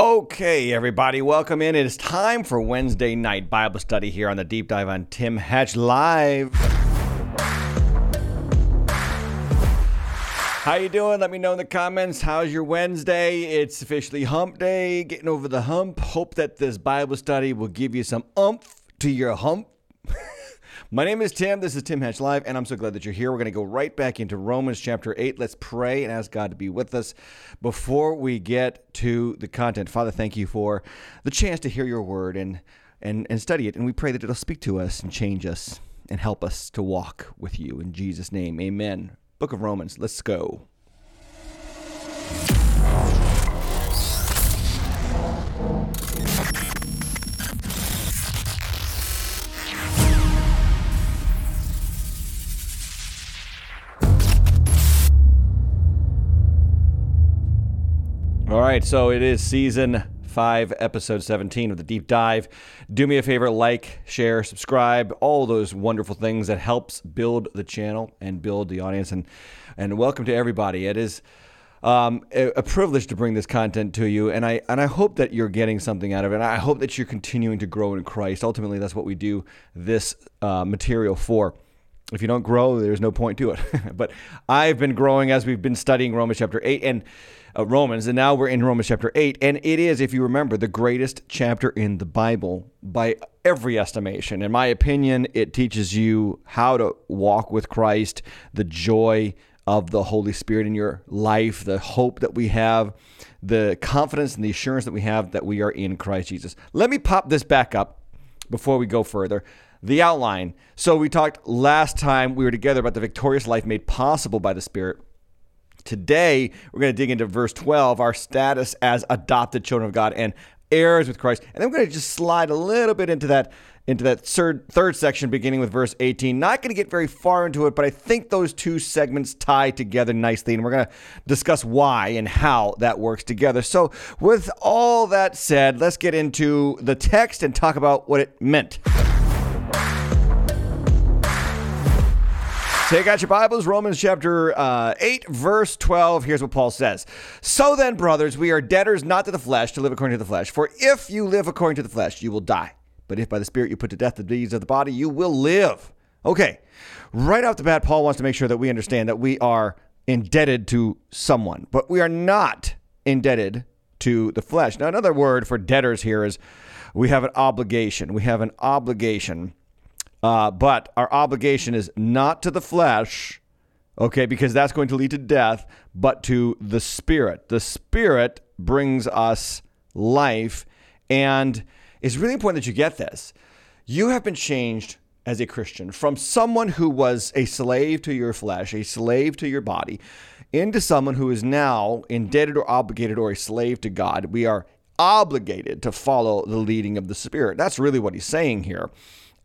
Okay, everybody, welcome in. It is time for Wednesday night Bible study here on the Deep Dive on Tim Hatch Live. How you doing? Let me know in the comments. How's your Wednesday? It's officially hump day, getting over the hump. Hope that this Bible study will give you some umph to your hump. My name is Tim. This is Tim Hatch Live, and I'm so glad that you're here. We're going to go right back into Romans chapter 8. Let's pray and ask God to be with us before we get to the content. Father, thank you for the chance to hear your word and, and, and study it. And we pray that it'll speak to us and change us and help us to walk with you. In Jesus' name, amen. Book of Romans, let's go. All right, so it is season five, episode 17 of the deep dive. Do me a favor, like, share, subscribe, all those wonderful things that helps build the channel and build the audience. And and welcome to everybody. It is um, a, a, privilege to bring this content to you, and I and I hope that you're getting something out of it. And I hope that you're continuing to grow in Christ. Ultimately, that's what we do this uh, material for if you don't grow, there's no point to it. but I've been growing as we've been studying Romans chapter 8 and uh, Romans, and now we're in Romans chapter 8. And it is, if you remember, the greatest chapter in the Bible by every estimation. In my opinion, it teaches you how to walk with Christ, the joy of the Holy Spirit in your life, the hope that we have, the confidence and the assurance that we have that we are in Christ Jesus. Let me pop this back up before we go further the outline. So we talked last time we were together about the victorious life made possible by the Spirit. Today, we're going to dig into verse 12, our status as adopted children of God and heirs with Christ. And then we're going to just slide a little bit into that into that third third section beginning with verse 18. Not going to get very far into it, but I think those two segments tie together nicely and we're going to discuss why and how that works together. So, with all that said, let's get into the text and talk about what it meant. Take out your Bibles, Romans chapter uh, 8, verse 12. Here's what Paul says So then, brothers, we are debtors not to the flesh to live according to the flesh. For if you live according to the flesh, you will die. But if by the Spirit you put to death the deeds of the body, you will live. Okay, right off the bat, Paul wants to make sure that we understand that we are indebted to someone, but we are not indebted to the flesh. Now, another word for debtors here is we have an obligation. We have an obligation uh, but our obligation is not to the flesh, okay, because that's going to lead to death, but to the spirit. The spirit brings us life. And it's really important that you get this. You have been changed as a Christian from someone who was a slave to your flesh, a slave to your body, into someone who is now indebted or obligated or a slave to God. We are obligated to follow the leading of the Spirit. That's really what he's saying here.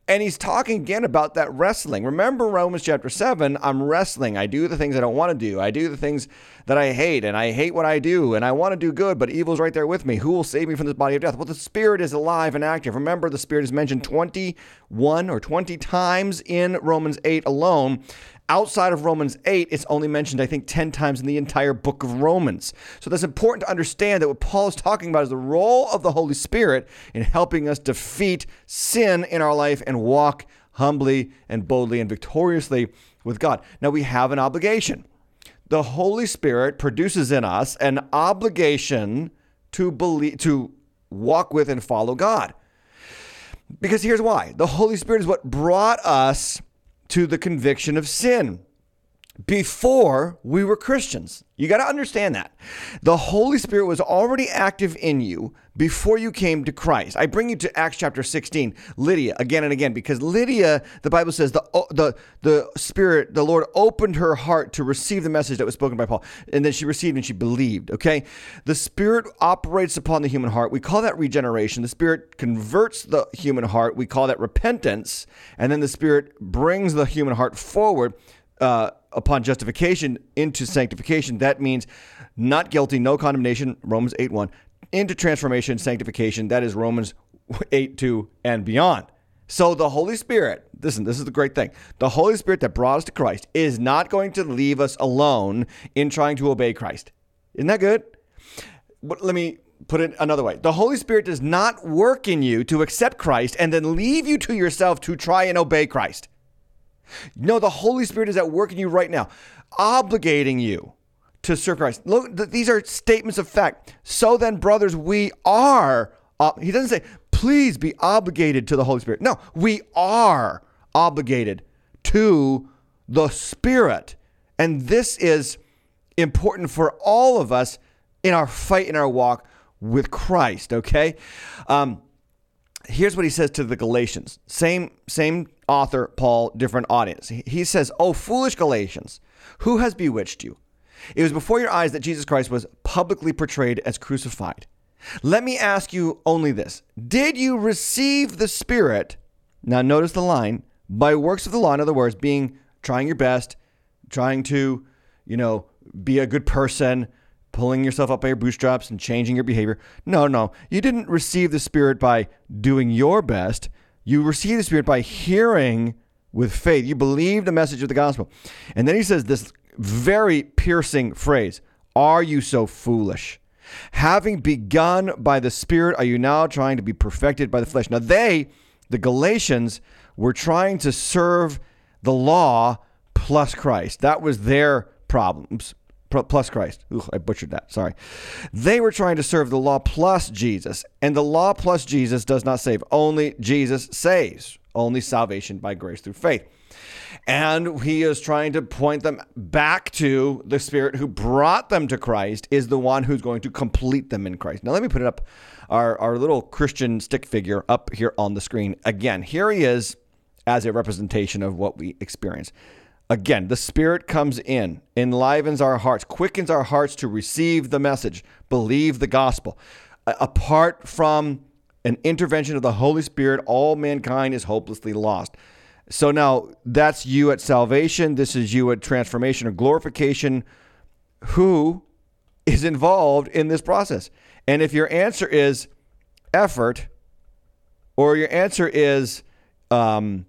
And he's talking again about that wrestling. Remember Romans chapter 7, I'm wrestling. I do the things I don't want to do. I do the things that I hate, and I hate what I do, and I want to do good, but evil's right there with me. Who will save me from this body of death? Well, the Spirit is alive and active. Remember, the Spirit is mentioned 21 or 20 times in Romans 8 alone. Outside of Romans 8, it's only mentioned, I think, 10 times in the entire book of Romans. So that's important to understand that what Paul is talking about is the role of the Holy Spirit in helping us defeat sin in our life and walk humbly and boldly and victoriously with God. Now, we have an obligation. The Holy Spirit produces in us an obligation to believe, to walk with and follow God. Because here's why the Holy Spirit is what brought us to the conviction of sin before we were Christians. You got to understand that. The Holy Spirit was already active in you before you came to Christ. I bring you to Acts chapter 16, Lydia again and again because Lydia, the Bible says the the the Spirit, the Lord opened her heart to receive the message that was spoken by Paul, and then she received and she believed, okay? The Spirit operates upon the human heart. We call that regeneration. The Spirit converts the human heart. We call that repentance, and then the Spirit brings the human heart forward uh, upon justification into sanctification. That means not guilty, no condemnation, Romans 8 1, into transformation, sanctification. That is Romans 8 2 and beyond. So the Holy Spirit, listen, this is the great thing. The Holy Spirit that brought us to Christ is not going to leave us alone in trying to obey Christ. Isn't that good? But let me put it another way. The Holy Spirit does not work in you to accept Christ and then leave you to yourself to try and obey Christ. No, the Holy Spirit is at work in you right now, obligating you to serve Christ. Look, th- these are statements of fact. So then, brothers, we are. He doesn't say, please be obligated to the Holy Spirit. No, we are obligated to the Spirit. And this is important for all of us in our fight, in our walk with Christ, okay? Um, here's what he says to the Galatians. Same, same author, Paul, different audience. He says, Oh, foolish Galatians, who has bewitched you? It was before your eyes that Jesus Christ was publicly portrayed as crucified. Let me ask you only this Did you receive the Spirit? Now, notice the line by works of the law, in other words, being trying your best, trying to, you know, be a good person, pulling yourself up by your bootstraps and changing your behavior. No, no. You didn't receive the Spirit by doing your best. You received the Spirit by hearing with faith. You believed the message of the gospel. And then he says this very piercing phrase Are you so foolish? Having begun by the Spirit, are you now trying to be perfected by the flesh? Now, they, the Galatians, were trying to serve the law plus Christ. That was their problems plus Christ. Ooh, I butchered that. Sorry. They were trying to serve the law plus Jesus, and the law plus Jesus does not save. Only Jesus saves. Only salvation by grace through faith. And he is trying to point them back to the Spirit who brought them to Christ, is the one who's going to complete them in Christ. Now, let me put it up, our, our little Christian stick figure up here on the screen. Again, here he is as a representation of what we experience. Again, the Spirit comes in, enlivens our hearts, quickens our hearts to receive the message, believe the gospel. apart from an intervention of the Holy Spirit, all mankind is hopelessly lost. So now that's you at salvation. This is you at transformation or glorification. Who is involved in this process? And if your answer is effort, or your answer is, um,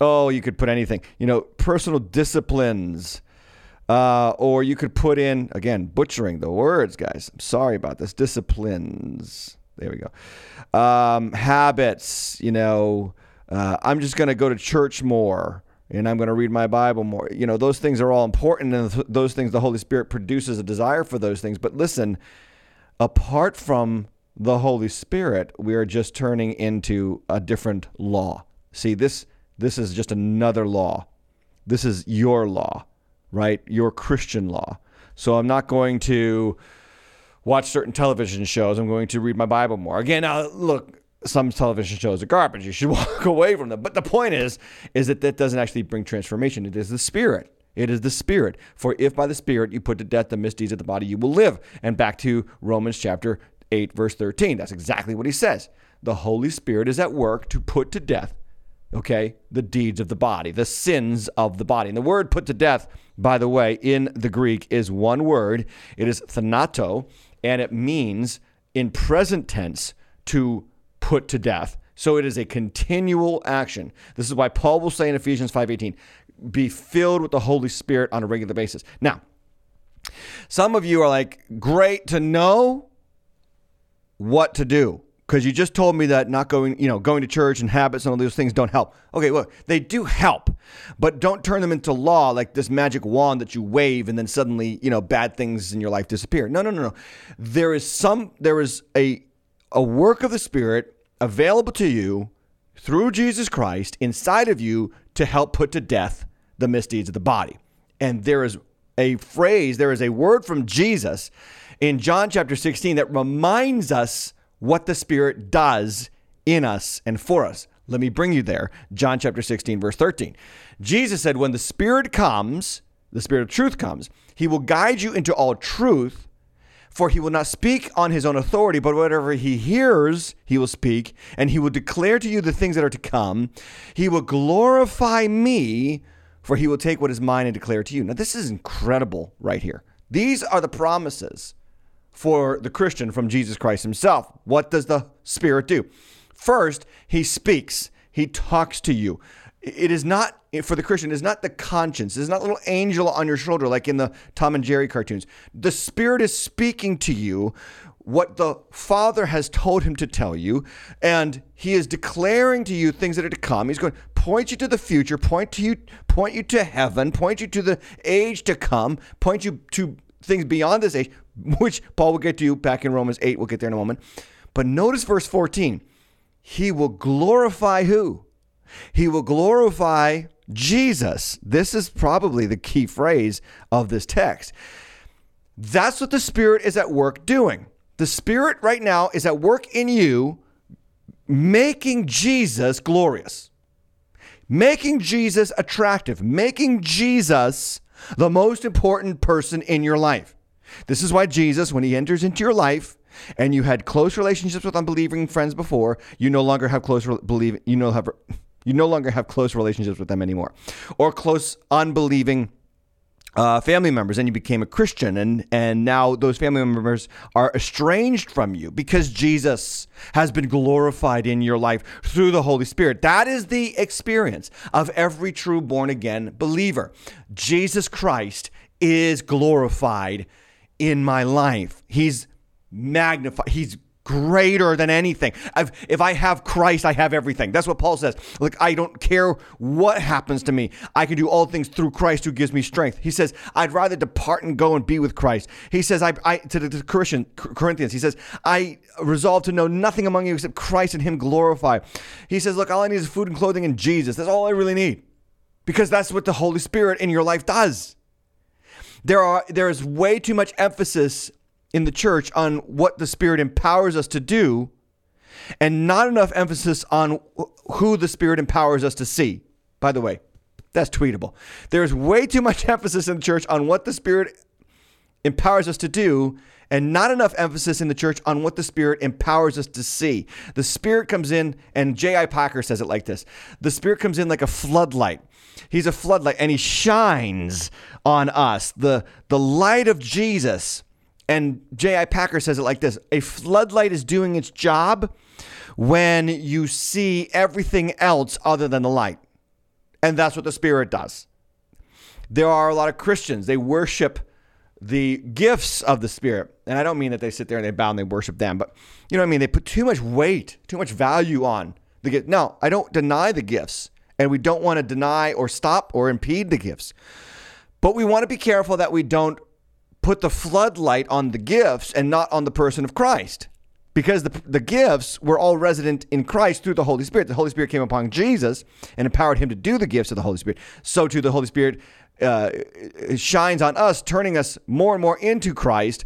oh, you could put anything, you know, personal disciplines. Uh, or you could put in, again, butchering the words, guys. I'm sorry about this. Disciplines. There we go. Um, habits, you know, uh, I'm just going to go to church more and I'm going to read my Bible more. You know, those things are all important and th- those things, the Holy Spirit produces a desire for those things. But listen, apart from the Holy Spirit, we are just turning into a different law. See, this this is just another law. This is your law, right? Your Christian law. So I'm not going to watch certain television shows. I'm going to read my Bible more. Again, now look, some television shows are garbage. You should walk away from them. But the point is, is that that doesn't actually bring transformation. It is the Spirit. It is the Spirit. For if by the Spirit you put to death the misdeeds of the body, you will live. And back to Romans chapter 8, verse 13. That's exactly what he says. The Holy Spirit is at work to put to death okay, the deeds of the body, the sins of the body. And the word put to death, by the way, in the Greek is one word. It is thanato, and it means in present tense to put to death. So it is a continual action. This is why Paul will say in Ephesians 5:18, be filled with the Holy Spirit on a regular basis. Now, some of you are like, great to know what to do because you just told me that not going, you know, going to church and habits and all those things don't help. Okay, look, they do help, but don't turn them into law like this magic wand that you wave and then suddenly, you know, bad things in your life disappear. No, no, no, no. There is some, there is a a work of the Spirit available to you through Jesus Christ inside of you to help put to death the misdeeds of the body. And there is a phrase, there is a word from Jesus in John chapter 16 that reminds us what the Spirit does in us and for us. Let me bring you there. John chapter 16, verse 13. Jesus said, When the Spirit comes, the Spirit of truth comes, he will guide you into all truth, for he will not speak on his own authority, but whatever he hears, he will speak, and he will declare to you the things that are to come. He will glorify me, for he will take what is mine and declare to you. Now, this is incredible right here. These are the promises for the Christian from Jesus Christ himself. What does the Spirit do? First, he speaks, he talks to you. It is not, for the Christian, it is not the conscience. It is not little angel on your shoulder like in the Tom and Jerry cartoons. The Spirit is speaking to you what the Father has told him to tell you, and he is declaring to you things that are to come. He's going to point you to the future, point to you, point you to heaven, point you to the age to come, point you to things beyond this age, which Paul will get to you back in Romans 8. We'll get there in a moment. But notice verse 14. He will glorify who? He will glorify Jesus. This is probably the key phrase of this text. That's what the Spirit is at work doing. The Spirit right now is at work in you, making Jesus glorious, making Jesus attractive, making Jesus the most important person in your life. This is why Jesus, when he enters into your life, and you had close relationships with unbelieving friends before, you no longer have close believe you no have you no longer have close relationships with them anymore, or close unbelieving uh, family members and you became a Christian and and now those family members are estranged from you because Jesus has been glorified in your life through the Holy Spirit. That is the experience of every true born again believer. Jesus Christ is glorified in my life. He's magnified. He's greater than anything. I've, if I have Christ, I have everything. That's what Paul says. Like, I don't care what happens to me. I can do all things through Christ who gives me strength. He says, I'd rather depart and go and be with Christ. He says, I, I to the Christian, Corinthians, he says, I resolve to know nothing among you except Christ and him glorified. He says, look, all I need is food and clothing and Jesus. That's all I really need. Because that's what the Holy Spirit in your life does. There are there is way too much emphasis in the church on what the Spirit empowers us to do and not enough emphasis on who the Spirit empowers us to see. By the way, that's tweetable. There's way too much emphasis in the church on what the Spirit empowers us to do and not enough emphasis in the church on what the Spirit empowers us to see. The Spirit comes in, and J.I. Packer says it like this The Spirit comes in like a floodlight. He's a floodlight and he shines on us. The, the light of Jesus and J.I. Packer says it like this A floodlight is doing its job when you see everything else other than the light. And that's what the Spirit does. There are a lot of Christians, they worship the gifts of the Spirit. And I don't mean that they sit there and they bow and they worship them, but you know what I mean? They put too much weight, too much value on the gift. No, I don't deny the gifts, and we don't want to deny or stop or impede the gifts. But we want to be careful that we don't put the floodlight on the gifts and not on the person of Christ. Because the, the gifts were all resident in Christ through the Holy Spirit. The Holy Spirit came upon Jesus and empowered him to do the gifts of the Holy Spirit. So too, the Holy Spirit uh, shines on us, turning us more and more into Christ,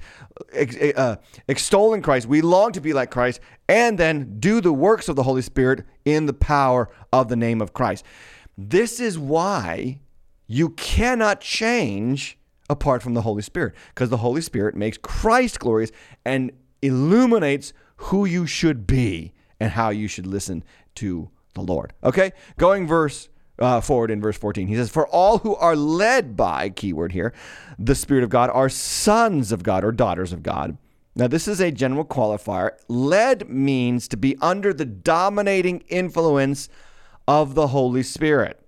uh, extolling Christ. We long to be like Christ and then do the works of the Holy Spirit in the power of the name of Christ. This is why you cannot change apart from the Holy Spirit because the Holy Spirit makes Christ glorious and illuminates who you should be and how you should listen to the Lord. Okay? Going verse uh, forward in verse 14. He says, For all who are led by, keyword here, the Spirit of God are sons of God or daughters of God. Now, this is a general qualifier. Led means to be under the dominating influence of the Holy Spirit.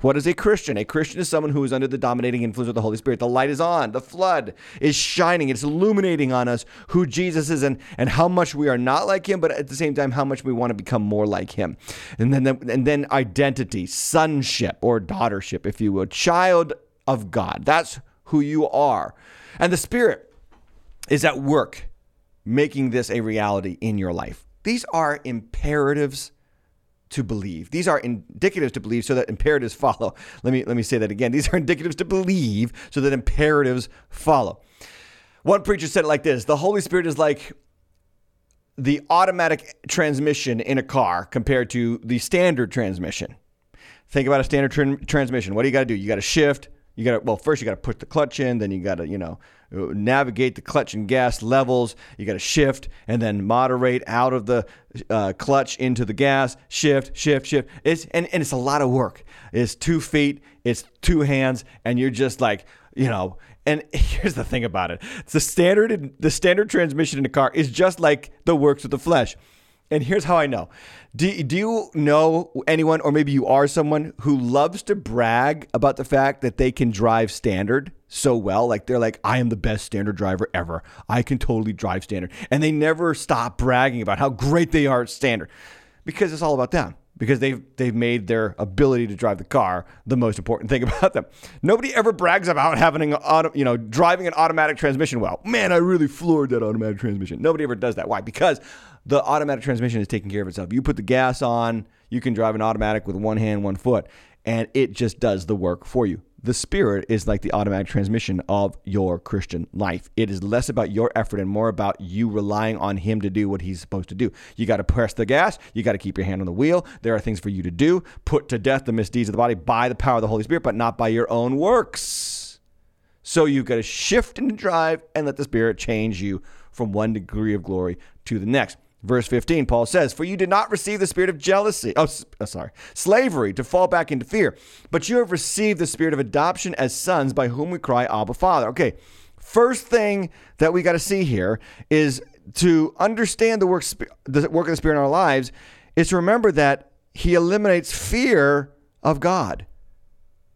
What is a Christian? A Christian is someone who is under the dominating influence of the Holy Spirit. The light is on, the flood is shining, it's illuminating on us who Jesus is and, and how much we are not like him, but at the same time, how much we want to become more like him. And then, and then identity, sonship or daughtership, if you will, child of God. That's who you are. And the Spirit is at work making this a reality in your life. These are imperatives to believe. These are indicatives to believe so that imperatives follow. Let me let me say that again. These are indicatives to believe so that imperatives follow. One preacher said it like this, the Holy Spirit is like the automatic transmission in a car compared to the standard transmission. Think about a standard tr- transmission. What do you got to do? You got to shift, you got to well first you got to put the clutch in then you got to you know navigate the clutch and gas levels. You got to shift and then moderate out of the uh, clutch into the gas. Shift shift shift. It's and, and it's a lot of work. It's two feet it's two hands and you're just like you know and here's the thing about it. The standard the standard transmission in a car is just like the works of the flesh And here's how I know. Do, do you know anyone, or maybe you are someone who loves to brag about the fact that they can drive standard so well? Like they're like, I am the best standard driver ever. I can totally drive standard. And they never stop bragging about how great they are at standard because it's all about them because they've they've made their ability to drive the car the most important thing about them. Nobody ever brags about having an auto, you know driving an automatic transmission well. Man, I really floored that automatic transmission. Nobody ever does that. Why? Because the automatic transmission is taking care of itself. You put the gas on, you can drive an automatic with one hand, one foot, and it just does the work for you the Spirit is like the automatic transmission of your Christian life. It is less about your effort and more about you relying on Him to do what He's supposed to do. You got to press the gas. You got to keep your hand on the wheel. There are things for you to do. Put to death the misdeeds of the body by the power of the Holy Spirit, but not by your own works. So you've got to shift into drive and let the Spirit change you from one degree of glory to the next. Verse 15, Paul says, For you did not receive the spirit of jealousy, oh, oh, sorry, slavery to fall back into fear, but you have received the spirit of adoption as sons by whom we cry, Abba, Father. Okay, first thing that we got to see here is to understand the work, the work of the Spirit in our lives is to remember that He eliminates fear of God,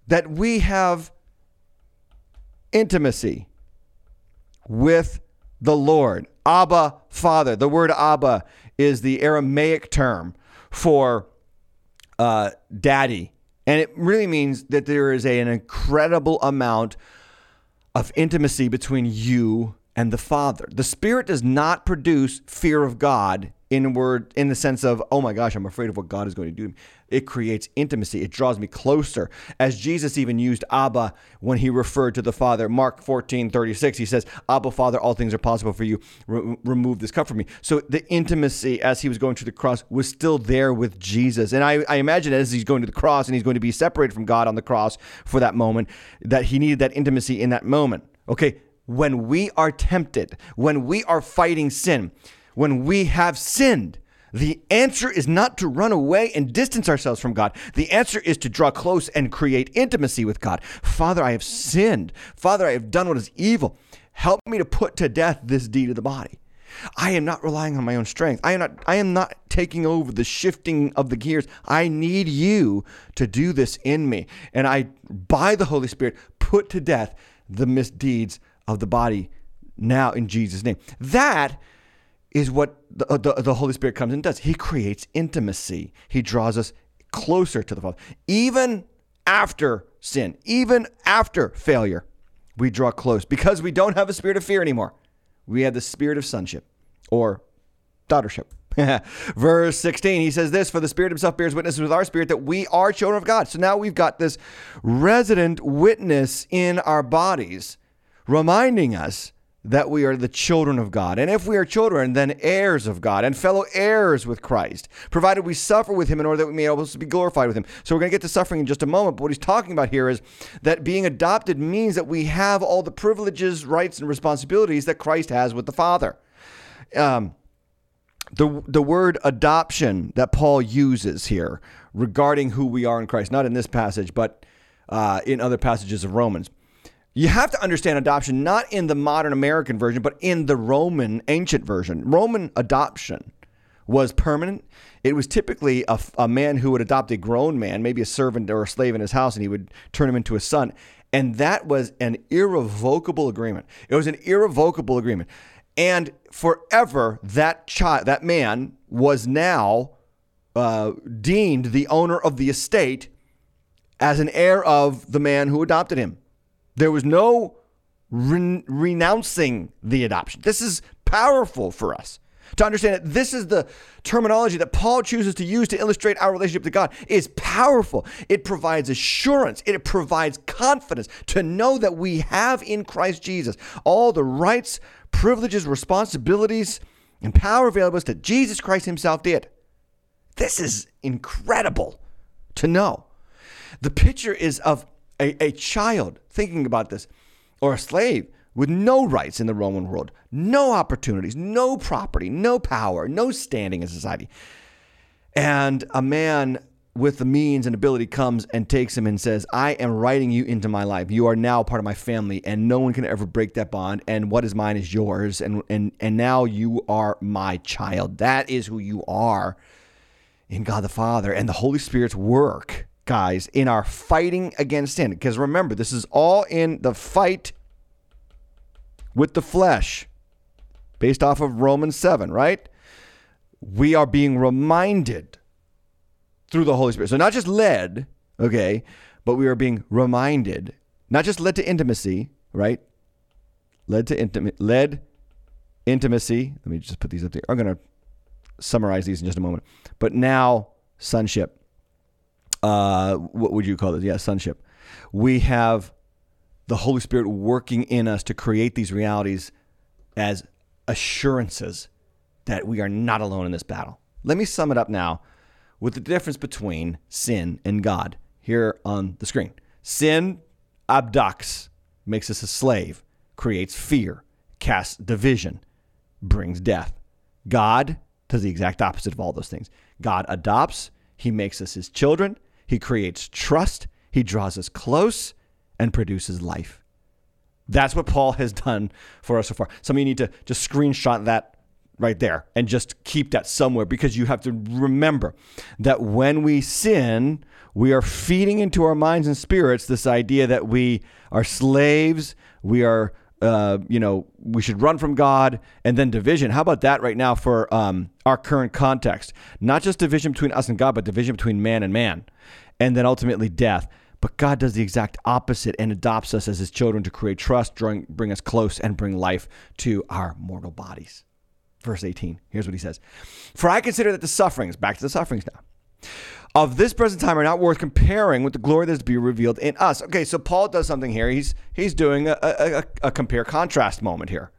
that we have intimacy with the Lord. Abba, Father. The word Abba is the Aramaic term for uh, daddy. And it really means that there is a, an incredible amount of intimacy between you and the Father. The Spirit does not produce fear of God in word in the sense of, oh my gosh, I'm afraid of what God is going to do. It creates intimacy. It draws me closer. As Jesus even used Abba when he referred to the Father. Mark 14, 36, he says, Abba, Father, all things are possible for you. Re- remove this cup from me. So the intimacy as he was going to the cross was still there with Jesus. And I, I imagine as he's going to the cross and he's going to be separated from God on the cross for that moment, that he needed that intimacy in that moment. Okay, when we are tempted, when we are fighting sin, when we have sinned, the answer is not to run away and distance ourselves from God. The answer is to draw close and create intimacy with God. Father, I have sinned. Father, I have done what is evil. Help me to put to death this deed of the body. I am not relying on my own strength. I am not I am not taking over the shifting of the gears. I need you to do this in me. And I by the Holy Spirit put to death the misdeeds of the body now in Jesus name. That is what the, uh, the, the Holy Spirit comes and does. He creates intimacy. He draws us closer to the Father. Even after sin, even after failure, we draw close because we don't have a spirit of fear anymore. We have the spirit of sonship or daughtership. Verse 16, he says this For the Spirit himself bears witness with our spirit that we are children of God. So now we've got this resident witness in our bodies reminding us that we are the children of God. And if we are children, then heirs of God and fellow heirs with Christ, provided we suffer with him in order that we may also be glorified with him. So we're going to get to suffering in just a moment. But what he's talking about here is that being adopted means that we have all the privileges, rights, and responsibilities that Christ has with the Father. Um, the, the word adoption that Paul uses here regarding who we are in Christ, not in this passage, but uh, in other passages of Romans you have to understand adoption not in the modern American version, but in the Roman ancient version. Roman adoption was permanent. It was typically a, a, man who would adopt a grown man, maybe a servant or a slave in his house, and he would turn him into a son. And that was an irrevocable agreement. It was an irrevocable agreement. And forever, that child, that man was now uh, deemed the owner of the estate as an heir of the man who adopted him. There was no re- renouncing the adoption. This is powerful for us to understand that this is the terminology that Paul chooses to use to illustrate our relationship to God is powerful. It provides assurance, it provides confidence to know that we have in Christ Jesus all the rights, privileges, responsibilities, and power available to that Jesus Christ himself did. This is incredible to know. The picture is of a, a child thinking about this, or a slave with no rights in the Roman world, no opportunities, no property, no power, no standing in society. And a man with the means and ability comes and takes him and says, I am writing you into my life. You are now part of my family, and no one can ever break that bond. And what is mine is yours. And and and now you are my child. That is who you are in God the Father. And the Holy Spirit's work, guys, in our fighting against sin. Because remember, this is all in the fight with the flesh, based off of Romans 7, right? We are being reminded through the Holy Spirit. So not just led, okay, but we are being reminded, not just led to intimacy, right? Led to intimate, led intimacy. Let me just put these up there. I'm going to summarize these in just a moment. But now sonship. Uh, what would you call it? Yeah, sonship. We have the Holy Spirit working in us to create these realities as assurances that we are not alone in this battle. Let me sum it up now with the difference between sin and God here on the screen. Sin abducts, makes us a slave, creates fear, casts division, brings death. God does the exact opposite of all those things. God adopts, He makes us His children, He creates trust, He draws us close, and produces life. That's what Paul has done for us so far. Some of you need to just screenshot that right there and just keep that somewhere because you have to remember that when we sin, we are feeding into our minds and spirits this idea that we are slaves, we are, uh, you know, we should run from God, and then division. How about that right now for um, our current context? Not just division between us and God, but division between man and man, and then ultimately death. But God does the exact opposite and adopts us as his children to create trust, bring us close, and bring life to our mortal bodies verse 18. Here's what he says For I consider that the sufferings, back to the sufferings now, of this present time are not worth comparing with the glory that is to be revealed in us. Okay, so Paul does something here. He's he's doing a, a, a compare contrast moment here.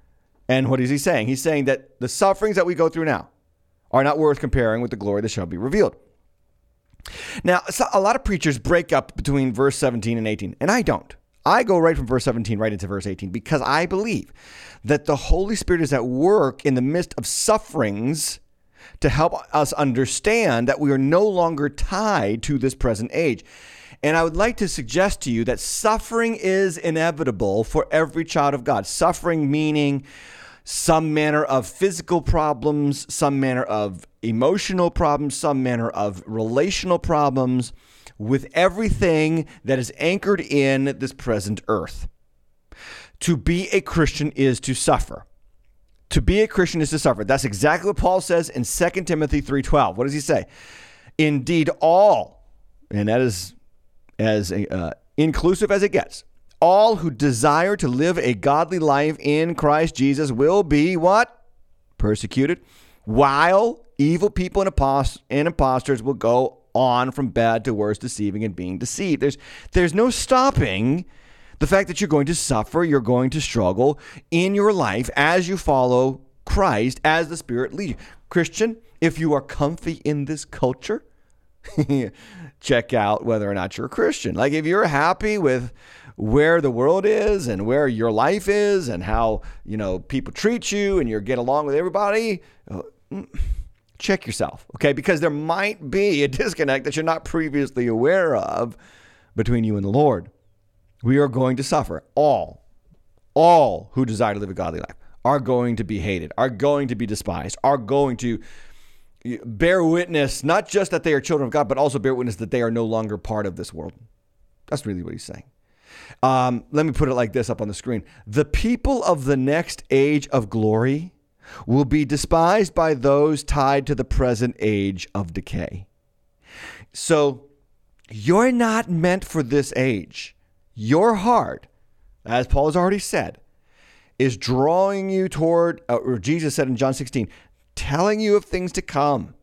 And what is he saying? He's saying that the sufferings that we go through now are not worth comparing with the glory that shall be revealed. Now, a lot of preachers break up between verse 17 and 18, and I don't. I go right from verse 17 right into verse 18 because I believe that the Holy Spirit is at work in the midst of sufferings to help us understand that we are no longer tied to this present age. And I would like to suggest to you that suffering is inevitable for every child of God. Suffering meaning some manner of physical problems, some manner of emotional problems, some manner of relational problems with everything that is anchored in this present earth. To be a Christian is to suffer. To be a Christian is to suffer. That's exactly what Paul says in 2 Timothy 3:12. What does he say? Indeed all, and that is as uh, inclusive as it gets. All who desire to live a godly life in Christ Jesus will be what? Persecuted, while evil people and, impost- and impostors will go on from bad to worse, deceiving and being deceived. There's there's no stopping the fact that you're going to suffer, you're going to struggle in your life as you follow Christ as the Spirit leads you. Christian, if you are comfy in this culture, check out whether or not you're a Christian. Like if you're happy with where the world is and where your life is and how, you know, people treat you and you get along with everybody, uh, mm, check yourself, okay? Because there might be a disconnect that you're not previously aware of between you and the Lord. We are going to suffer. All, all who desire to live a godly life are going to be hated, are going to be despised, are going to bear witness, not just that they are children of God, but also bear witness that they are no longer part of this world. That's really what he's saying. Um, let me put it like this up on the screen. The people of the next age of glory will be despised by those tied to the present age of decay. So you're not meant for this age. Your heart, as Paul has already said, is drawing you toward, uh, or Jesus said in John 16, telling you of things to come.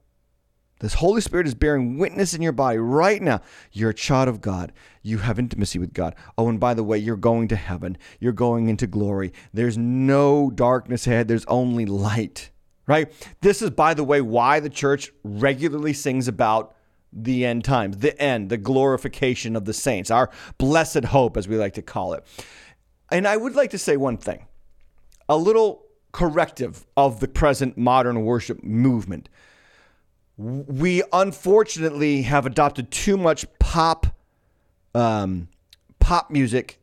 This Holy Spirit is bearing witness in your body right now. You're a child of God. You have intimacy with God. Oh, and by the way, you're going to heaven. You're going into glory. There's no darkness ahead, there's only light, right? This is, by the way, why the church regularly sings about the end times, the end, the glorification of the saints, our blessed hope, as we like to call it. And I would like to say one thing a little corrective of the present modern worship movement we unfortunately have adopted too much pop, um, pop music,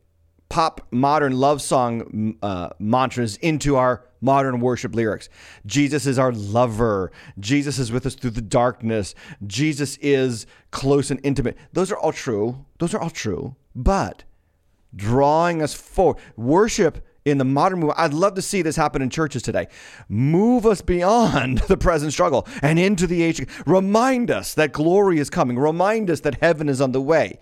pop modern love song uh, mantras into our modern worship lyrics. Jesus is our lover. Jesus is with us through the darkness. Jesus is close and intimate. Those are all true. Those are all true. But drawing us forward, worship in the modern movement. I'd love to see this happen in churches today. Move us beyond the present struggle and into the age. Remind us that glory is coming. Remind us that heaven is on the way.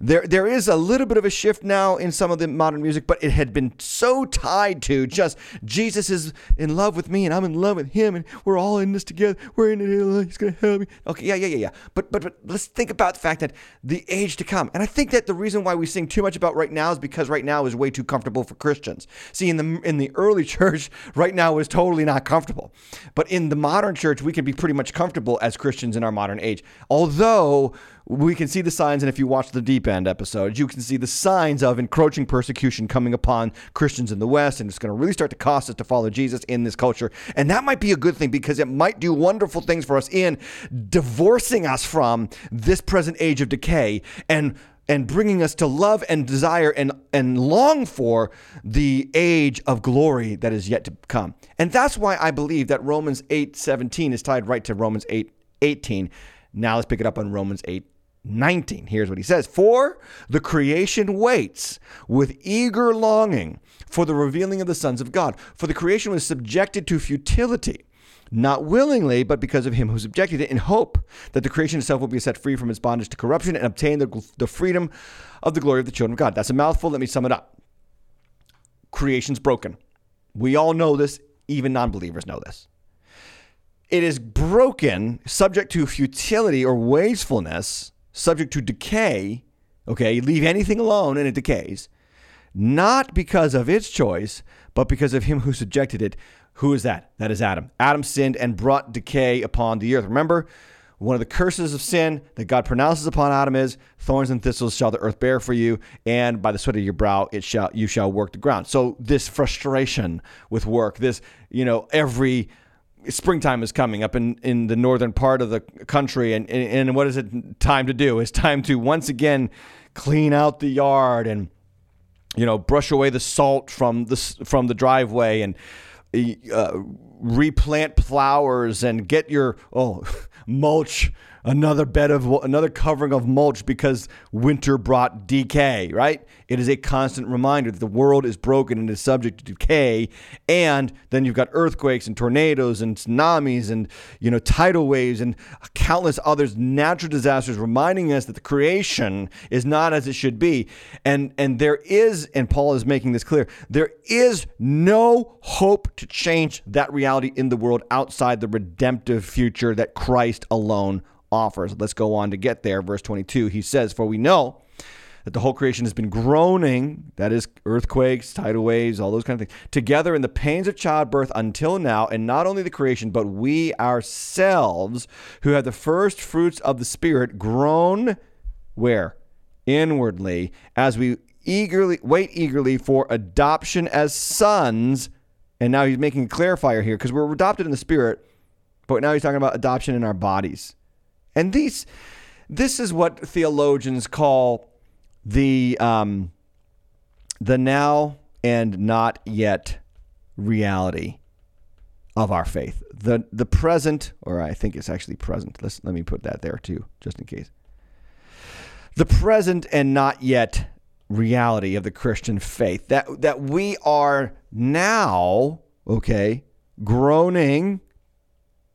There, there is a little bit of a shift now in some of the modern music, but it had been so tied to just Jesus is in love with me and I'm in love with him and we're all in this together. We're in it. He's gonna help me. Okay, yeah, yeah, yeah, yeah. But, but, but let's think about the fact that the age to come, and I think that the reason why we sing too much about right now is because right now is way too comfortable for Christians. See, in the in the early church, right now is totally not comfortable, but in the modern church, we can be pretty much comfortable as Christians in our modern age. Although we can see the signs, and if you watch the Deep End episodes, you can see the signs of encroaching persecution coming upon Christians in the West, and it's going to really start to cost us to follow Jesus in this culture. And that might be a good thing because it might do wonderful things for us in divorcing us from this present age of decay and and bringing us to love and desire and, and long for the age of glory that is yet to come. And that's why I believe that Romans 8 17 is tied right to Romans 8 18. Now let's pick it up on Romans 8 19. Here's what he says For the creation waits with eager longing for the revealing of the sons of God. For the creation was subjected to futility, not willingly, but because of him who subjected it, in hope that the creation itself will be set free from its bondage to corruption and obtain the, the freedom of the glory of the children of God. That's a mouthful. Let me sum it up. Creation's broken. We all know this, even non believers know this. It is broken, subject to futility or wastefulness subject to decay, okay, leave anything alone and it decays, not because of its choice, but because of him who subjected it. Who is that? That is Adam. Adam sinned and brought decay upon the earth. Remember, one of the curses of sin that God pronounces upon Adam is thorns and thistles shall the earth bear for you, and by the sweat of your brow it shall you shall work the ground. So this frustration with work, this, you know, every springtime is coming up in, in the northern part of the country. And, and, what is it time to do? It's time to once again clean out the yard and, you know, brush away the salt from the, from the driveway and uh, replant flowers and get your, oh, mulch another bed of another covering of mulch because winter brought decay, right? It is a constant reminder that the world is broken and is subject to decay. And then you've got earthquakes and tornadoes and tsunamis and you know tidal waves and countless others natural disasters reminding us that the creation is not as it should be. And and there is and Paul is making this clear, there is no hope to change that reality in the world outside the redemptive future that Christ alone offers. Let's go on to get there. Verse 22, he says, For we know that the whole creation has been groaning, that is, earthquakes, tidal waves, all those kind of things, together in the pains of childbirth until now. And not only the creation, but we ourselves, who have the first fruits of the Spirit, groan where? Inwardly, as we eagerly wait eagerly for adoption as sons. And now he's making a clarifier here because we're adopted in the Spirit, but now he's talking about adoption in our bodies. And these, this is what theologians call the um, the now and not yet reality of our faith. The the present, or I think it's actually present. Let's let me put that there too, just in case. The present and not yet reality of the Christian faith. That that we are now, okay, groaning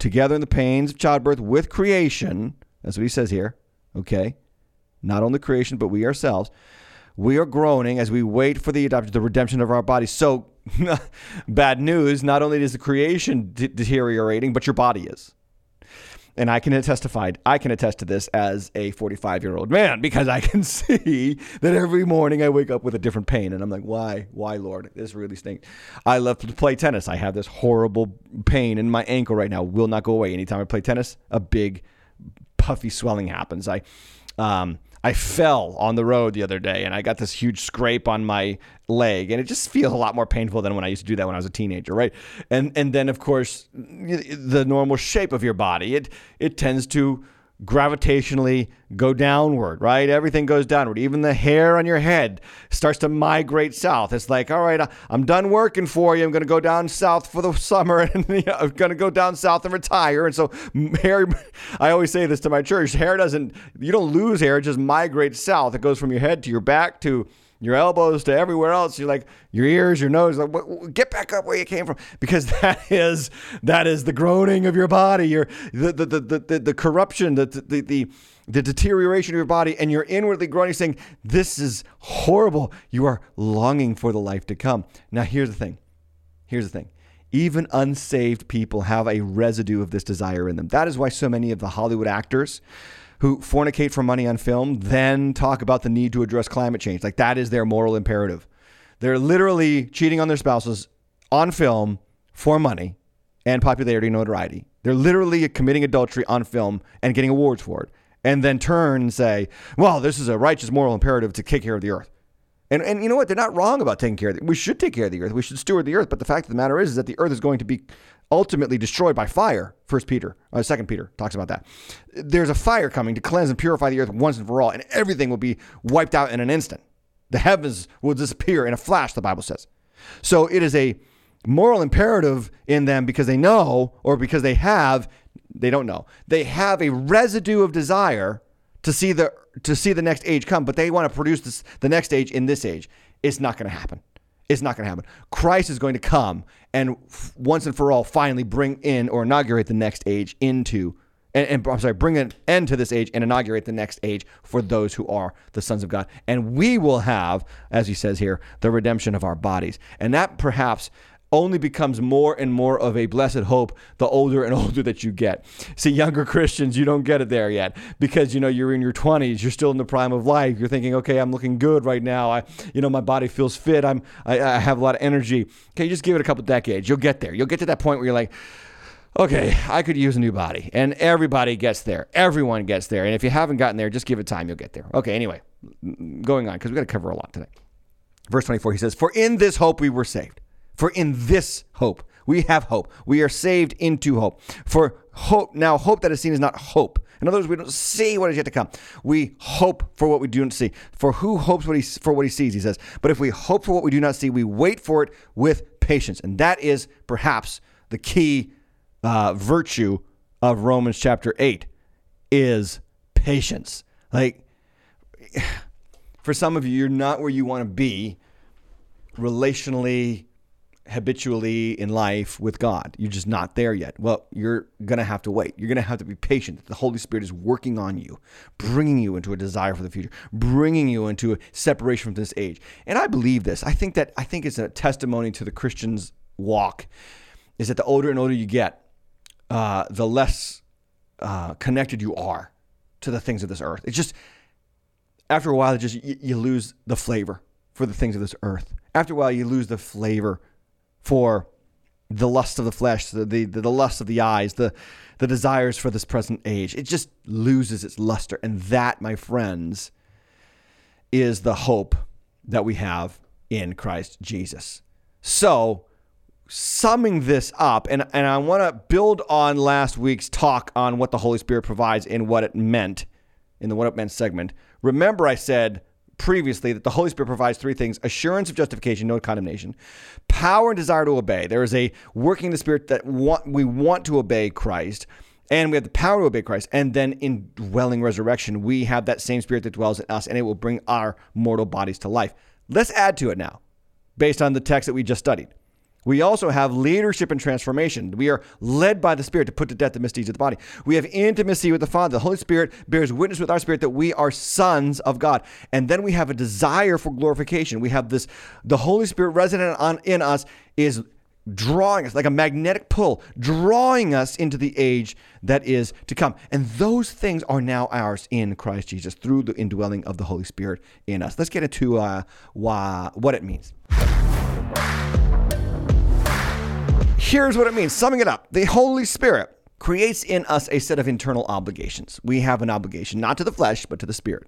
together in the pains of childbirth with creation. That's what he says here. Okay. Not only creation, but we ourselves. We are groaning as we wait for the adoption, the redemption of our bodies. So, bad news. Not only is the creation de- deteriorating, but your body is. And I can testify, I can attest to this as a 45 year old man because I can see that every morning I wake up with a different pain. And I'm like, why? Why, Lord? This really stinks. I love to play tennis. I have this horrible pain in my ankle right now, will not go away. Anytime I play tennis, a big puffy swelling happens. I, um, I fell on the road the other day and I got this huge scrape on my leg and it just feels a lot more painful than when I used to do that when I was a teenager, right? And and then of course the normal shape of your body, it it tends to gravitationally go downward, right? Everything goes downward. Even the hair on your head starts to migrate south. It's like, all right, I'm done working for you. I'm going to go down south for the summer and you know, I'm going to go down south and retire. And so hair, I always say this to my church, hair doesn't, you don't lose hair, it just migrates south. It goes from your head to your back to your elbows to everywhere else. You're like your ears, your nose. Like, get back up where you came from, because that is that is the groaning of your body. Your the the the the, the corruption, the, the the the deterioration of your body, and you're inwardly groaning, saying, "This is horrible." You are longing for the life to come. Now, here's the thing. Here's the thing. Even unsaved people have a residue of this desire in them. That is why so many of the Hollywood actors who fornicate for money on film then talk about the need to address climate change. Like that is their moral imperative. They're literally cheating on their spouses on film for money and popularity and notoriety. They're literally committing adultery on film and getting awards for it. And then turn and say, well, this is a righteous moral imperative to take care of the earth. And, and you know what? They're not wrong about taking care of the We should take care of the earth. We should steward the earth. But the fact of the matter is, is that the earth is going to be ultimately destroyed by fire. First Peter, uh, Second Peter talks about that. There's a fire coming to cleanse and purify the earth once and for all, and everything will be wiped out in an instant. The heavens will disappear in a flash. The Bible says. So it is a moral imperative in them because they know, or because they have, they don't know. They have a residue of desire to see the to see the next age come, but they want to produce this, the next age in this age. It's not going to happen. It's not going to happen. Christ is going to come and once and for all finally bring in or inaugurate the next age into and, and, I'm sorry, bring an end to this age and inaugurate the next age for those who are the sons of God. And we will have, as he says here, the redemption of our bodies. And that perhaps only becomes more and more of a blessed hope the older and older that you get. See, younger Christians, you don't get it there yet because you know you're in your 20s, you're still in the prime of life. You're thinking, okay, I'm looking good right now. I, you know, my body feels fit. I'm, I, I have a lot of energy. Okay, just give it a couple decades. You'll get there. You'll get to that point where you're like. Okay, I could use a new body. And everybody gets there. Everyone gets there. And if you haven't gotten there, just give it time, you'll get there. Okay, anyway, going on, because we got to cover a lot today. Verse 24, he says, For in this hope we were saved. For in this hope, we have hope. We are saved into hope. For hope, now hope that is seen is not hope. In other words, we don't see what is yet to come. We hope for what we do not see. For who hopes what he, for what he sees, he says. But if we hope for what we do not see, we wait for it with patience. And that is perhaps the key uh, virtue of Romans chapter 8 is patience. Like, for some of you, you're not where you want to be relationally, habitually in life with God. You're just not there yet. Well, you're going to have to wait. You're going to have to be patient. The Holy Spirit is working on you, bringing you into a desire for the future, bringing you into a separation from this age. And I believe this. I think that I think it's a testimony to the Christian's walk is that the older and older you get, uh, the less uh, connected you are to the things of this earth. It's just after a while, it just you, you lose the flavor for the things of this earth. After a while, you lose the flavor for the lust of the flesh, the, the, the lust of the eyes, the, the desires for this present age. It just loses its luster. And that, my friends, is the hope that we have in Christ Jesus. So, summing this up, and, and I want to build on last week's talk on what the Holy Spirit provides and what it meant in the What It Meant segment. Remember, I said previously that the Holy Spirit provides three things assurance of justification, no condemnation, power and desire to obey. There is a working in the Spirit that want, we want to obey Christ, and we have the power to obey Christ. And then in dwelling resurrection, we have that same Spirit that dwells in us, and it will bring our mortal bodies to life. Let's add to it now, based on the text that we just studied. We also have leadership and transformation. We are led by the Spirit to put to death the misdeeds of the body. We have intimacy with the Father. The Holy Spirit bears witness with our spirit that we are sons of God. And then we have a desire for glorification. We have this, the Holy Spirit resident on, in us is drawing us like a magnetic pull, drawing us into the age that is to come. And those things are now ours in Christ Jesus through the indwelling of the Holy Spirit in us. Let's get into uh, why, what it means. Here's what it means. Summing it up, the Holy Spirit creates in us a set of internal obligations. We have an obligation not to the flesh, but to the spirit.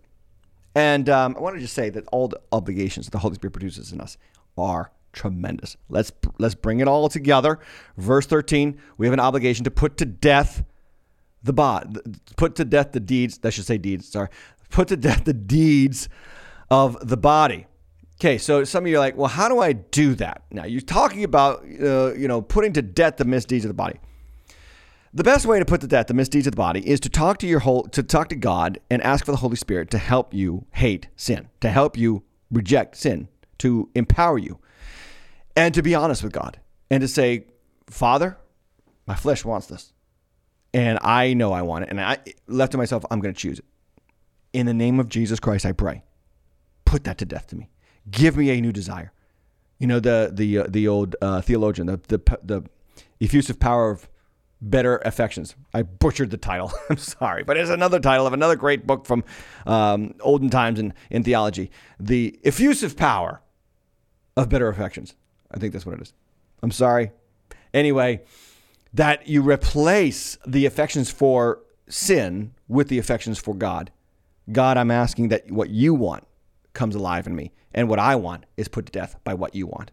And um, I want to just say that all the obligations that the Holy Spirit produces in us are tremendous. Let's let's bring it all together. Verse 13, we have an obligation to put to death the body, put to death the deeds, I should say deeds, sorry. Put to death the deeds of the body. Okay, so some of you are like, well, how do I do that? Now, you're talking about, uh, you know, putting to death the misdeeds of the body. The best way to put to death the misdeeds of the body is to talk to your whole, to talk to God and ask for the Holy Spirit to help you hate sin, to help you reject sin, to empower you, and to be honest with God and to say, Father, my flesh wants this, and I know I want it, and I left to myself, I'm going to choose it. In the name of Jesus Christ, I pray. Put that to death to me. Give me a new desire. You know the the uh, the old uh, theologian, the, the the effusive power of better affections. I butchered the title. I'm sorry, but it's another title of another great book from um, olden times in in theology. The effusive power of better affections. I think that's what it is. I'm sorry. Anyway, that you replace the affections for sin with the affections for God. God, I'm asking that what you want comes alive in me, and what I want is put to death by what you want.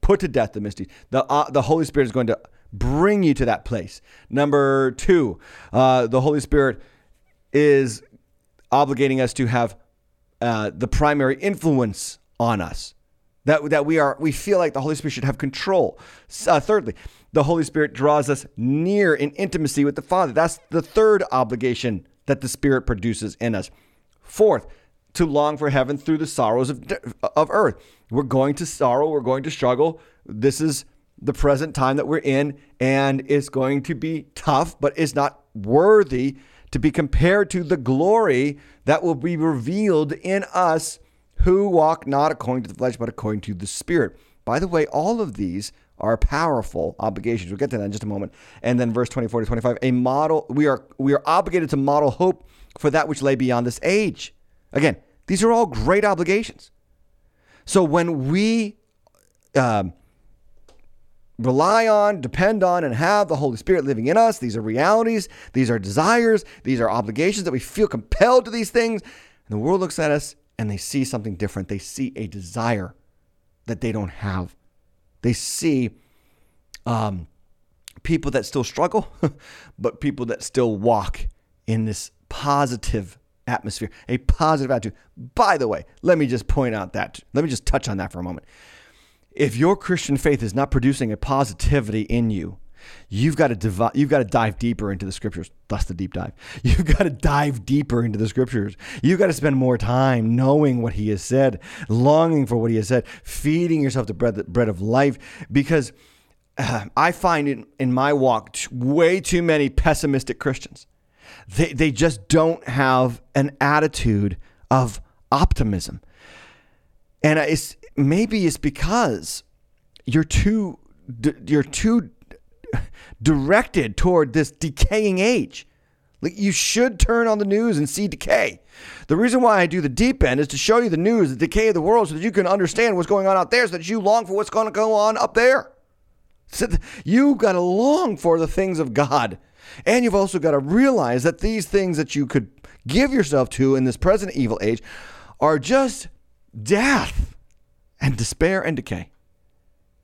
Put to death the misdeeds. The, uh, the Holy Spirit is going to bring you to that place. Number two, uh, the Holy Spirit is obligating us to have uh, the primary influence on us. That, that we are we feel like the Holy Spirit should have control. Uh, thirdly, the Holy Spirit draws us near in intimacy with the Father. That's the third obligation that the Spirit produces in us. Fourth, to long for heaven through the sorrows of, of earth. We're going to sorrow, we're going to struggle. This is the present time that we're in, and it's going to be tough, but it's not worthy to be compared to the glory that will be revealed in us who walk not according to the flesh, but according to the Spirit. By the way, all of these are powerful obligations. We'll get to that in just a moment. And then verse 24 to 25, a model, we are we are obligated to model hope for that which lay beyond this age. Again, these are all great obligations. So when we um, rely on, depend on, and have the Holy Spirit living in us. These are realities, these are desires, these are obligations that we feel compelled to these things. And the world looks at us and they see something different. They see a desire that they don't have. They see um, people that still struggle, but people that still walk in this positive atmosphere, a positive attitude. By the way, let me just point out that, let me just touch on that for a moment if your Christian faith is not producing a positivity in you, you've got to div- you've got to dive deeper into the scriptures. That's the deep dive. You've got to dive deeper into the scriptures. You've got to spend more time knowing what he has said, longing for what he has said, feeding yourself the bread, the bread of life because uh, I find in, in my walk way too many pessimistic Christians. They, they just don't have an attitude of optimism. And it's maybe it's because you're too you're too directed toward this decaying age. Like you should turn on the news and see decay. The reason why I do the deep end is to show you the news, the decay of the world, so that you can understand what's going on out there, so that you long for what's going to go on up there. So you got to long for the things of God. And you've also got to realize that these things that you could give yourself to in this present evil age are just death and despair and decay.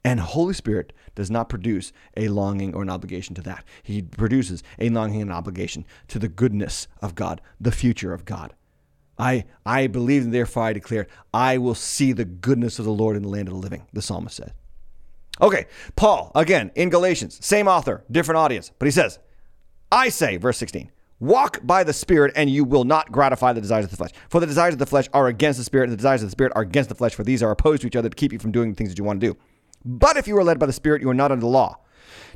And Holy Spirit does not produce a longing or an obligation to that. He produces a longing and obligation to the goodness of God, the future of God. I, I believe, and therefore I declare, I will see the goodness of the Lord in the land of the living, the psalmist said. Okay, Paul, again, in Galatians, same author, different audience, but he says, I say, verse 16, Walk by the Spirit, and you will not gratify the desires of the flesh. For the desires of the flesh are against the Spirit, and the desires of the Spirit are against the flesh, for these are opposed to each other to keep you from doing the things that you want to do. But if you are led by the Spirit, you are not under the law.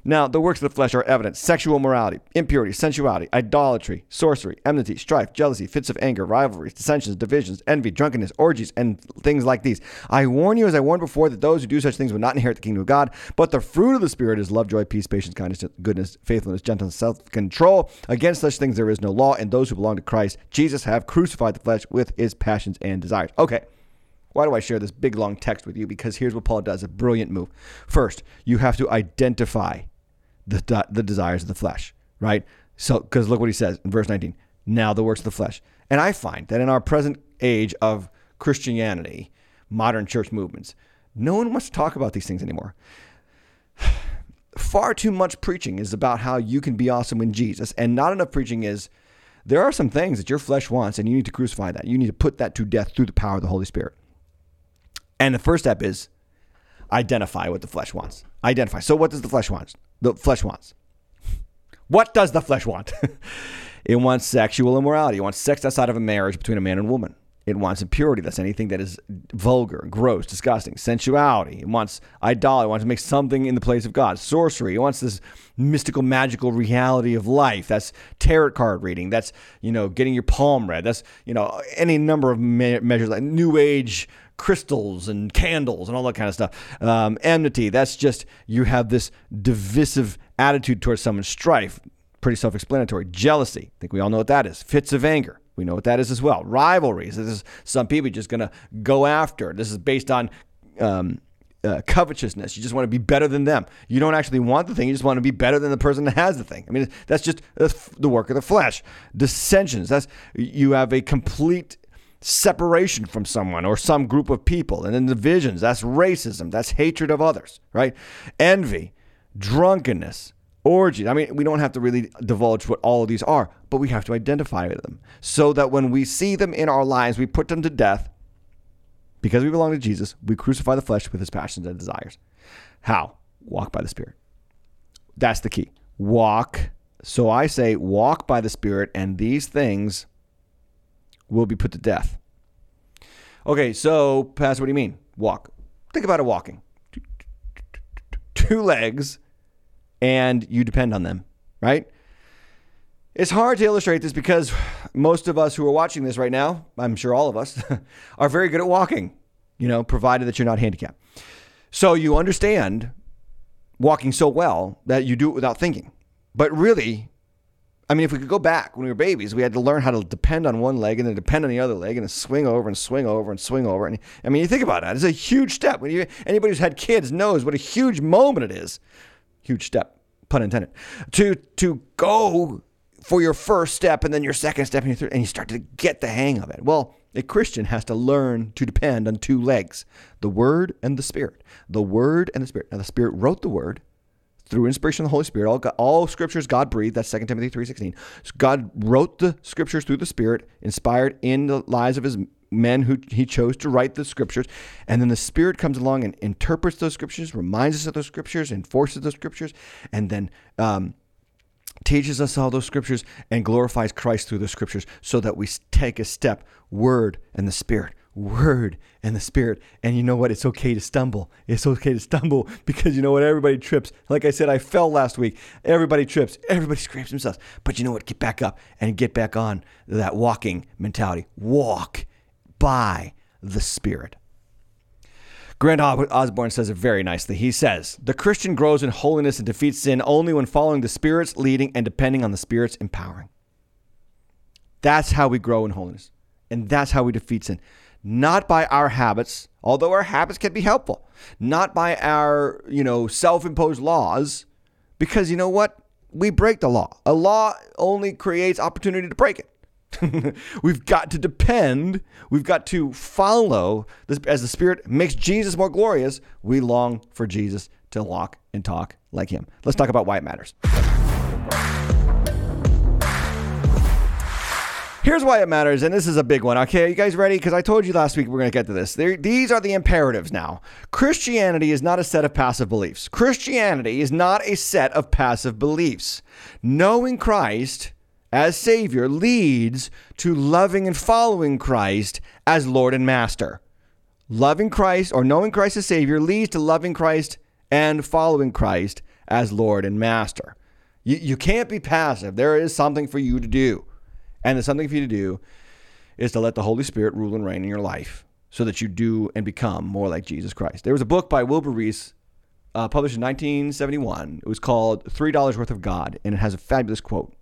Now, the works of the flesh are evident sexual morality, impurity, sensuality, idolatry, sorcery, enmity, strife, jealousy, fits of anger, rivalries, dissensions, divisions, envy, drunkenness, orgies, and things like these. I warn you, as I warned before, that those who do such things will not inherit the kingdom of God. But the fruit of the Spirit is love, joy, peace, patience, kindness, goodness, faithfulness, gentleness, self control. Against such things there is no law, and those who belong to Christ Jesus have crucified the flesh with its passions and desires. Okay. Why do I share this big long text with you? Because here's what Paul does a brilliant move. First, you have to identify the, the desires of the flesh, right? So, because look what he says in verse 19 now the works of the flesh. And I find that in our present age of Christianity, modern church movements, no one wants to talk about these things anymore. Far too much preaching is about how you can be awesome in Jesus, and not enough preaching is there are some things that your flesh wants, and you need to crucify that. You need to put that to death through the power of the Holy Spirit. And the first step is identify what the flesh wants. Identify. So, what does the flesh want? The flesh wants. What does the flesh want? it wants sexual immorality. It wants sex outside of a marriage between a man and a woman. It wants impurity. That's anything that is vulgar, gross, disgusting. Sensuality. It wants idolatry. It wants to make something in the place of God. Sorcery. It wants this mystical, magical reality of life. That's tarot card reading. That's, you know, getting your palm read. That's, you know, any number of me- measures like New Age crystals and candles and all that kind of stuff. Um, enmity. That's just you have this divisive attitude towards someone. Strife. Pretty self explanatory. Jealousy. I think we all know what that is. Fits of anger we know what that is as well. Rivalries. This is some people just going to go after. This is based on um, uh, covetousness. You just want to be better than them. You don't actually want the thing. You just want to be better than the person that has the thing. I mean, that's just the work of the flesh. Dissensions. That's you have a complete separation from someone or some group of people. And then divisions. That's racism. That's hatred of others. Right? Envy, drunkenness, orgies. I mean, we don't have to really divulge what all of these are, but we have to identify them so that when we see them in our lives, we put them to death because we belong to Jesus. We crucify the flesh with his passions and desires. How? Walk by the Spirit. That's the key. Walk. So I say, walk by the Spirit, and these things will be put to death. Okay, so, Pastor, what do you mean? Walk. Think about it walking. Two legs and you depend on them, right? It's hard to illustrate this because most of us who are watching this right now, I'm sure all of us, are very good at walking, you know, provided that you're not handicapped. So you understand walking so well that you do it without thinking. But really, I mean, if we could go back when we were babies, we had to learn how to depend on one leg and then depend on the other leg and then swing over and swing over and swing over. And I mean, you think about that; it's a huge step. When you, anybody who's had kids knows what a huge moment it is huge step, pun intended, to to go for your first step and then your second step and your third, and you start to get the hang of it. Well, a Christian has to learn to depend on two legs the Word and the Spirit. The Word and the Spirit. Now, the Spirit wrote the Word through inspiration of the Holy Spirit. All, all scriptures God breathed. That's 2 Timothy 3.16. So God wrote the scriptures through the Spirit, inspired in the lives of his men who he chose to write the scriptures. And then the Spirit comes along and interprets those scriptures, reminds us of those scriptures, enforces those scriptures, and then um, teaches us all those scriptures and glorifies Christ through the scriptures so that we take a step, word and the Spirit. Word and the Spirit. And you know what? It's okay to stumble. It's okay to stumble because you know what? Everybody trips. Like I said, I fell last week. Everybody trips. Everybody scrapes themselves. But you know what? Get back up and get back on that walking mentality. Walk by the Spirit. Grant Osborne says it very nicely. He says, The Christian grows in holiness and defeats sin only when following the Spirit's leading and depending on the Spirit's empowering. That's how we grow in holiness. And that's how we defeat sin. Not by our habits, although our habits can be helpful. Not by our, you know, self-imposed laws, because you know what? We break the law. A law only creates opportunity to break it. we've got to depend, we've got to follow this as the Spirit makes Jesus more glorious. We long for Jesus to walk and talk like him. Let's talk about why it matters. Here's why it matters, and this is a big one. Okay, are you guys ready? Because I told you last week we're going to get to this. These are the imperatives now. Christianity is not a set of passive beliefs. Christianity is not a set of passive beliefs. Knowing Christ as Savior leads to loving and following Christ as Lord and Master. Loving Christ or knowing Christ as Savior leads to loving Christ and following Christ as Lord and Master. You, you can't be passive. There is something for you to do. And the something for you to do is to let the Holy Spirit rule and reign in your life so that you do and become more like Jesus Christ. There was a book by Wilbur Rees uh, published in 1971. It was called $3 Worth of God, and it has a fabulous quote.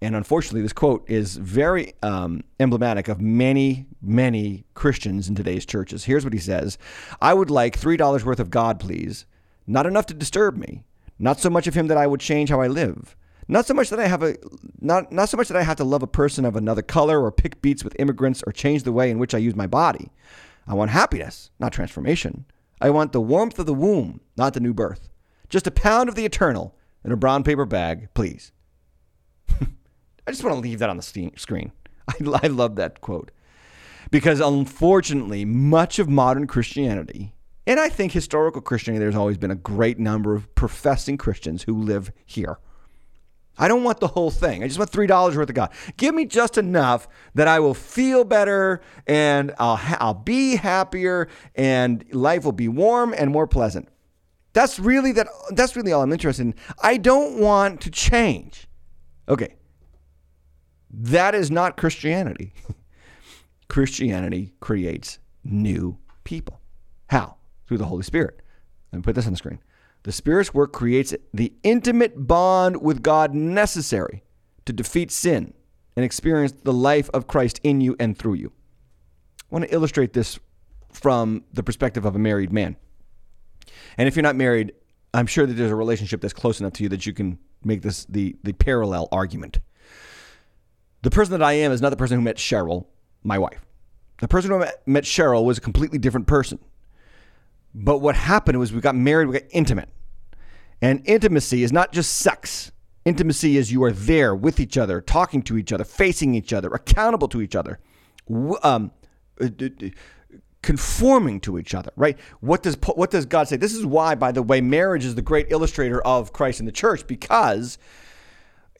And unfortunately, this quote is very um, emblematic of many, many Christians in today's churches. Here's what he says I would like $3 worth of God, please. Not enough to disturb me. Not so much of him that I would change how I live. Not so much that I have a not not so much that I have to love a person of another color or pick beets with immigrants or change the way in which I use my body. I want happiness, not transformation. I want the warmth of the womb, not the new birth. Just a pound of the eternal in a brown paper bag, please. I just want to leave that on the screen. I, I love that quote. Because unfortunately, much of modern Christianity, and I think historical Christianity, there's always been a great number of professing Christians who live here I don't want the whole thing. I just want $3 worth of God. Give me just enough that I will feel better and I'll, ha- I'll be happier and life will be warm and more pleasant. That's really that that's really all I'm interested in. I don't want to change. Okay. That is not Christianity. Christianity creates new people. How? Through the Holy Spirit. Let me put this on the screen. The Spirit's work creates the intimate bond with God necessary to defeat sin and experience the life of Christ in you and through you. I want to illustrate this from the perspective of a married man. And if you're not married, I'm sure that there's a relationship that's close enough to you that you can make this the, the parallel argument. The person that I am is not the person who met Cheryl, my wife. The person who met Cheryl was a completely different person. But what happened was we got married, we got intimate. And intimacy is not just sex. Intimacy is you are there with each other, talking to each other, facing each other, accountable to each other, um, uh, conforming to each other. Right? What does what does God say? This is why, by the way, marriage is the great illustrator of Christ in the church because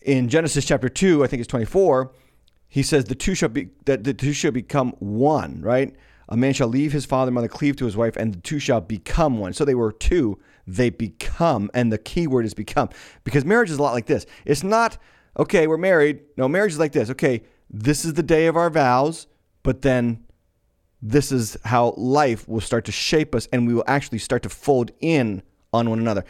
in Genesis chapter two, I think it's twenty four, he says the two shall be that the two shall become one. Right? A man shall leave his father and mother, cleave to his wife, and the two shall become one. So they were two, they become. And the key word is become. Because marriage is a lot like this. It's not, okay, we're married. No, marriage is like this. Okay, this is the day of our vows, but then this is how life will start to shape us, and we will actually start to fold in on one another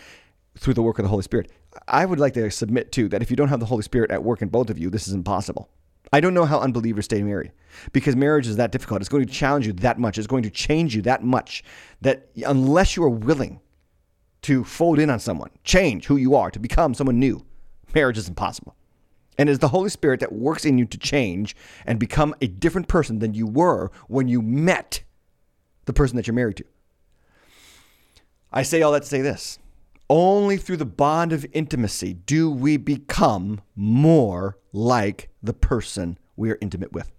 through the work of the Holy Spirit. I would like to submit too that if you don't have the Holy Spirit at work in both of you, this is impossible. I don't know how unbelievers stay married because marriage is that difficult. It's going to challenge you that much. It's going to change you that much that unless you are willing to fold in on someone, change who you are, to become someone new, marriage is impossible. And it's the Holy Spirit that works in you to change and become a different person than you were when you met the person that you're married to. I say all that to say this only through the bond of intimacy do we become more like the person we are intimate with.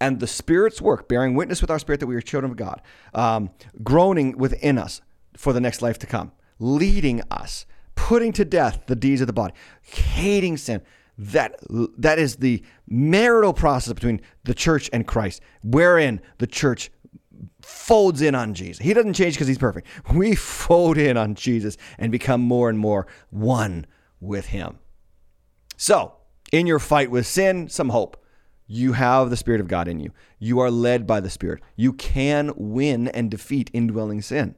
And the Spirit's work, bearing witness with our spirit that we are children of God, um, groaning within us for the next life to come, leading us, putting to death the deeds of the body, hating sin. That, that is the marital process between the church and Christ, wherein the church folds in on Jesus. He doesn't change because he's perfect. We fold in on Jesus and become more and more one with him. So, in your fight with sin, some hope. You have the Spirit of God in you. You are led by the Spirit. You can win and defeat indwelling sin.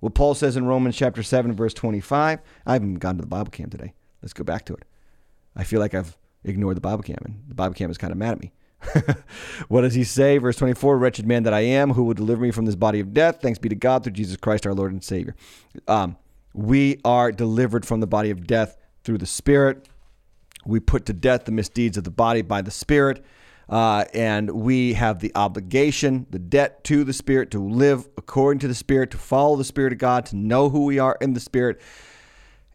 What Paul says in Romans chapter 7, verse 25. I haven't gone to the Bible camp today. Let's go back to it. I feel like I've ignored the Bible camp, and the Bible camp is kind of mad at me. what does he say? Verse 24 Wretched man that I am, who will deliver me from this body of death? Thanks be to God through Jesus Christ, our Lord and Savior. Um, we are delivered from the body of death through the Spirit. We put to death the misdeeds of the body by the Spirit. Uh, and we have the obligation, the debt to the Spirit to live according to the Spirit, to follow the Spirit of God, to know who we are in the Spirit,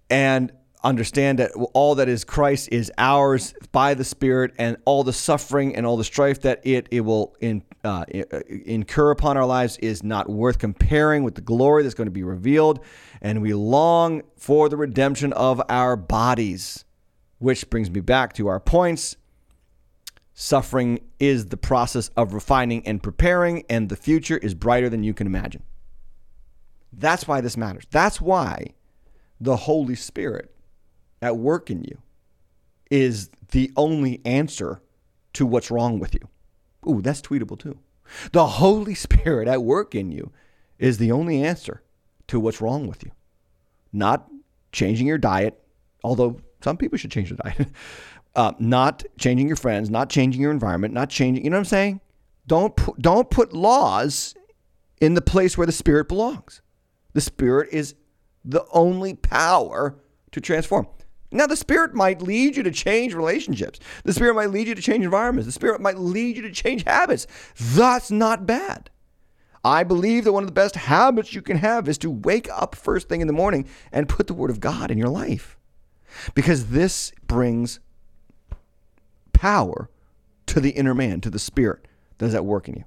and understand that all that is Christ is ours by the Spirit, and all the suffering and all the strife that it it will in, uh, incur upon our lives is not worth comparing with the glory that's going to be revealed. And we long for the redemption of our bodies. Which brings me back to our points. Suffering is the process of refining and preparing, and the future is brighter than you can imagine. That's why this matters. That's why the Holy Spirit at work in you is the only answer to what's wrong with you. Ooh, that's tweetable too. The Holy Spirit at work in you is the only answer to what's wrong with you. Not changing your diet, although some people should change their diet. uh, not changing your friends, not changing your environment, not changing. You know what I'm saying? Don't pu- don't put laws in the place where the Spirit belongs. The Spirit is the only power to transform. Now, the Spirit might lead you to change relationships. The Spirit might lead you to change environments. The Spirit might lead you to change habits. That's not bad. I believe that one of the best habits you can have is to wake up first thing in the morning and put the Word of God in your life. Because this brings power to the inner man, to the Spirit that is at work in you.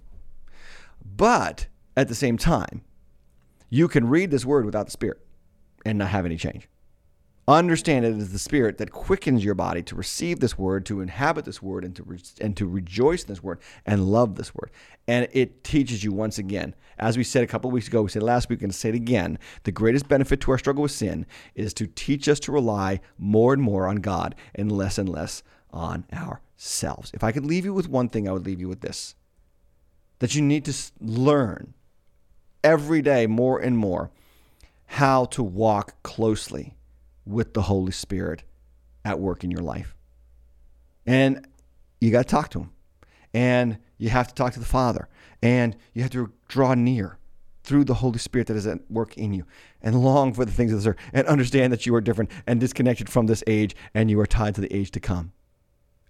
But at the same time, you can read this Word without the Spirit and not have any change. Understand it is the Spirit that quickens your body to receive this word, to inhabit this word, and to re- and to rejoice in this word and love this word. And it teaches you once again, as we said a couple of weeks ago, we said last week, and say it again. The greatest benefit to our struggle with sin is to teach us to rely more and more on God and less and less on ourselves. If I could leave you with one thing, I would leave you with this: that you need to learn every day more and more how to walk closely with the Holy Spirit at work in your life. And you got to talk to him. And you have to talk to the Father. And you have to draw near through the Holy Spirit that is at work in you and long for the things of this earth and understand that you are different and disconnected from this age and you are tied to the age to come.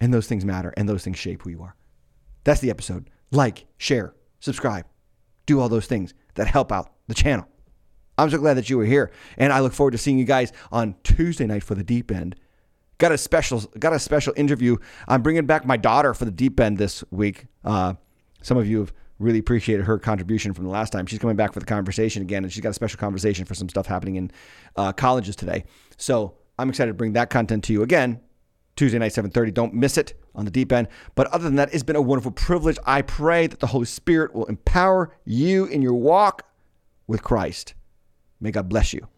And those things matter and those things shape who you are. That's the episode. Like, share, subscribe, do all those things that help out the channel. I'm so glad that you were here, and I look forward to seeing you guys on Tuesday night for the deep end. Got a special, got a special interview. I'm bringing back my daughter for the deep end this week. Uh, some of you have really appreciated her contribution from the last time. She's coming back for the conversation again, and she's got a special conversation for some stuff happening in uh, colleges today. So I'm excited to bring that content to you again Tuesday night, 7:30. Don't miss it on the deep end. But other than that, it's been a wonderful privilege. I pray that the Holy Spirit will empower you in your walk with Christ. May God bless you.